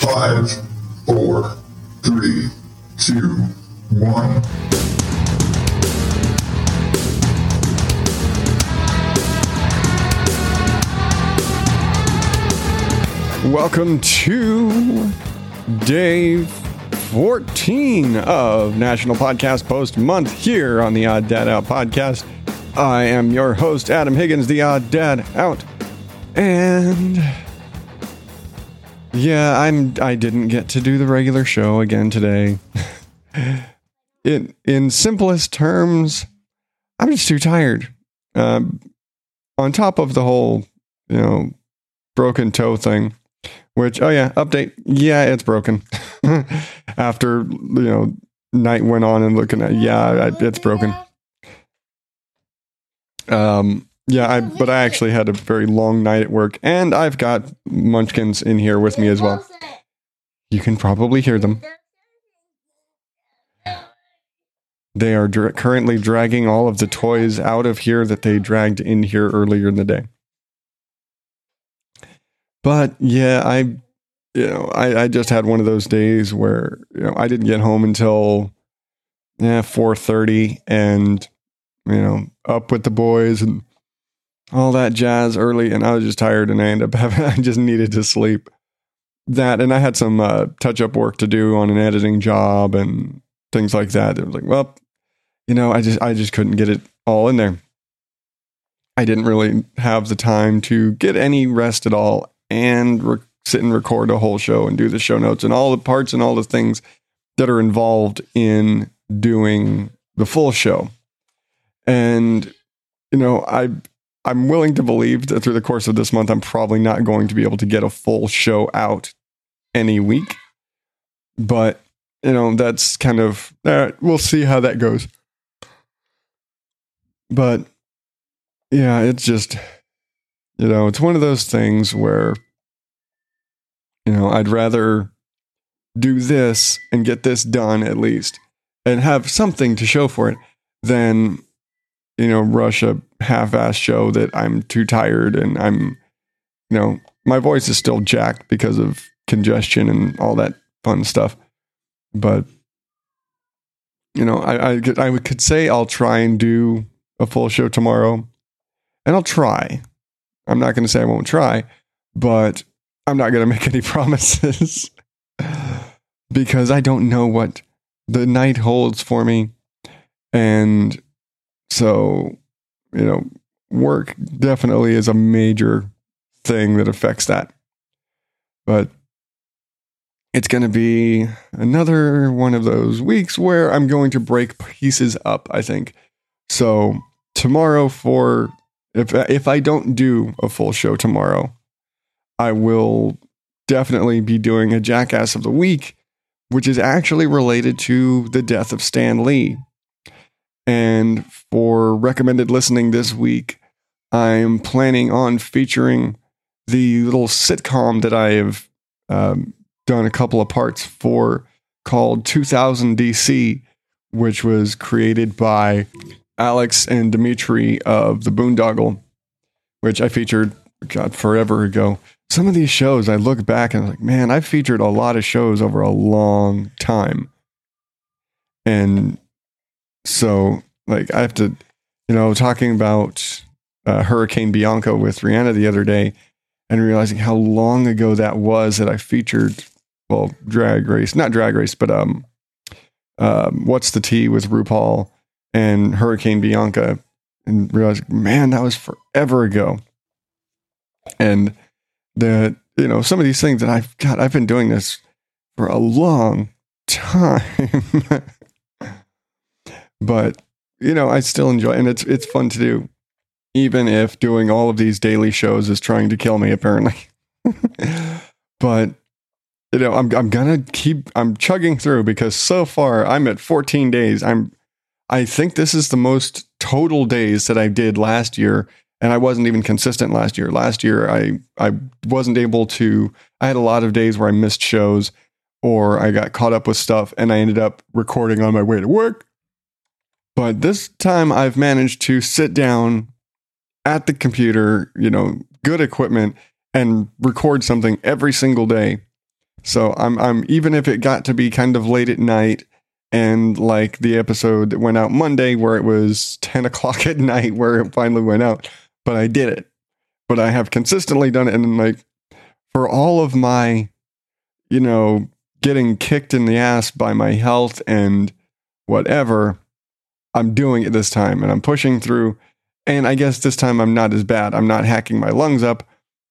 Five, four, three, two, one. Welcome to day 14 of National Podcast Post Month here on the Odd Dad Out podcast. I am your host, Adam Higgins, the Odd Dad Out. And yeah, I'm I didn't get to do the regular show again today. in in simplest terms, I'm just too tired. Um, on top of the whole, you know, broken toe thing, which oh yeah, update, yeah, it's broken. After you know, night went on and looking at, yeah, it's broken. Um, yeah, I but I actually had a very long night at work, and I've got Munchkins in here with me as well. You can probably hear them. They are currently dragging all of the toys out of here that they dragged in here earlier in the day. But yeah, I, you know, I, I just had one of those days where you know I didn't get home until yeah four thirty, and you know up with the boys and all that jazz early, and I was just tired, and I ended up having I just needed to sleep. That and I had some uh, touch up work to do on an editing job and things like that. It was like, well, you know, I just I just couldn't get it all in there. I didn't really have the time to get any rest at all and re- sit and record a whole show and do the show notes and all the parts and all the things that are involved in doing the full show. And you know, I I'm willing to believe that through the course of this month I'm probably not going to be able to get a full show out any week. But, you know, that's kind of uh, we'll see how that goes. But yeah, it's just you know, it's one of those things where, you know, I'd rather do this and get this done at least and have something to show for it than, you know, rush a half ass show that I'm too tired and I'm, you know, my voice is still jacked because of congestion and all that fun stuff. But, you know, I, I, could, I could say I'll try and do a full show tomorrow and I'll try. I'm not going to say I won't try, but I'm not going to make any promises because I don't know what the night holds for me. And so, you know, work definitely is a major thing that affects that. But it's going to be another one of those weeks where I'm going to break pieces up, I think. So, tomorrow for if if I don't do a full show tomorrow, I will definitely be doing a jackass of the week, which is actually related to the death of Stan Lee. And for recommended listening this week, I'm planning on featuring the little sitcom that I have um, done a couple of parts for called 2000 DC, which was created by Alex and Dimitri of the Boondoggle, which I featured, God, forever ago. Some of these shows, I look back and I'm like, man, I've featured a lot of shows over a long time. And so, like, I have to, you know, talking about uh, Hurricane Bianca with Rihanna the other day and realizing how long ago that was that I featured, well, Drag Race, not Drag Race, but um, um What's the Tee with RuPaul and Hurricane Bianca and realized, man, that was forever ago. And that, you know, some of these things that I've got, I've been doing this for a long time. But, you know, I still enjoy and it's it's fun to do, even if doing all of these daily shows is trying to kill me, apparently. but you know, I'm I'm gonna keep I'm chugging through because so far I'm at 14 days. I'm I think this is the most total days that I did last year. And I wasn't even consistent last year. Last year, I, I wasn't able to, I had a lot of days where I missed shows or I got caught up with stuff and I ended up recording on my way to work. But this time I've managed to sit down at the computer, you know, good equipment and record something every single day. So I'm I'm even if it got to be kind of late at night and like the episode that went out Monday where it was 10 o'clock at night where it finally went out, but I did it. But I have consistently done it and like for all of my, you know, getting kicked in the ass by my health and whatever, I'm doing it this time and I'm pushing through. And I guess this time I'm not as bad. I'm not hacking my lungs up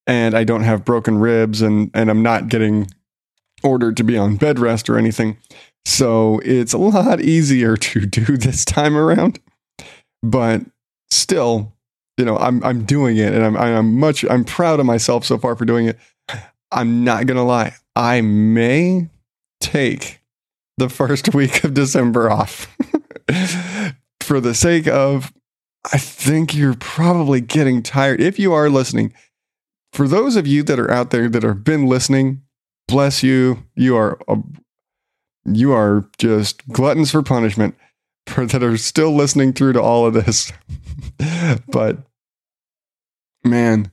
and I don't have broken ribs and, and I'm not getting ordered to be on bed rest or anything. So it's a lot easier to do this time around. But still, you know, I'm I'm doing it and I'm I'm much I'm proud of myself so far for doing it. I'm not gonna lie. I may take the first week of December off for the sake of I think you're probably getting tired. If you are listening, for those of you that are out there that have been listening, bless you. You are a, you are just gluttons for punishment for that are still listening through to all of this. but man,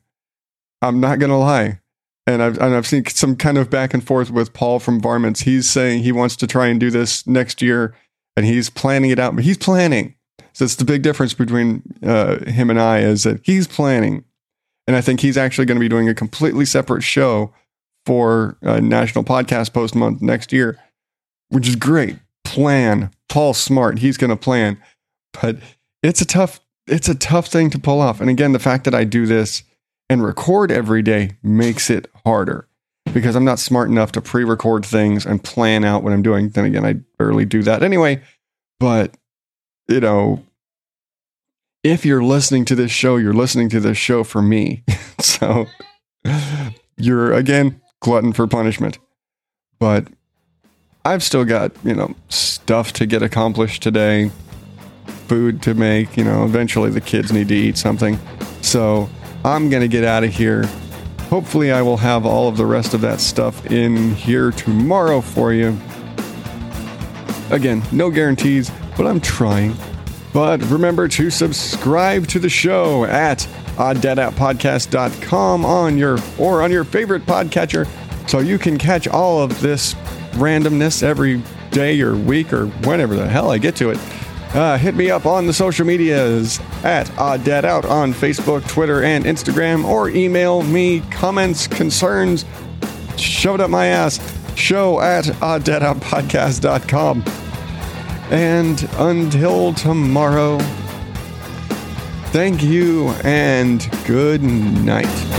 I'm not gonna lie. And I've and I've seen some kind of back and forth with Paul from Varmints. He's saying he wants to try and do this next year, and he's planning it out. But he's planning. So it's the big difference between uh, him and I is that he's planning, and I think he's actually going to be doing a completely separate show for uh, National Podcast Post Month next year, which is great. Plan. Paul's smart. He's going to plan, but it's a tough it's a tough thing to pull off. And again, the fact that I do this and record every day makes it harder because I'm not smart enough to pre-record things and plan out what I'm doing. Then again, I barely do that anyway. But you know, if you're listening to this show, you're listening to this show for me. so you're again glutton for punishment. But I've still got, you know, stuff to get accomplished today, food to make, you know, eventually the kids need to eat something. So I'm going to get out of here. Hopefully, I will have all of the rest of that stuff in here tomorrow for you. Again, no guarantees, but I'm trying. But remember to subscribe to the show at odddadoutpodcast.com on your or on your favorite podcatcher so you can catch all of this randomness every day or week or whenever the hell I get to it. Uh, hit me up on the social medias at Odd Dad Out on Facebook, Twitter, and Instagram, or email me comments, concerns, shove it up my ass, show at odddadoutpodcast.com. And until tomorrow, thank you and good night.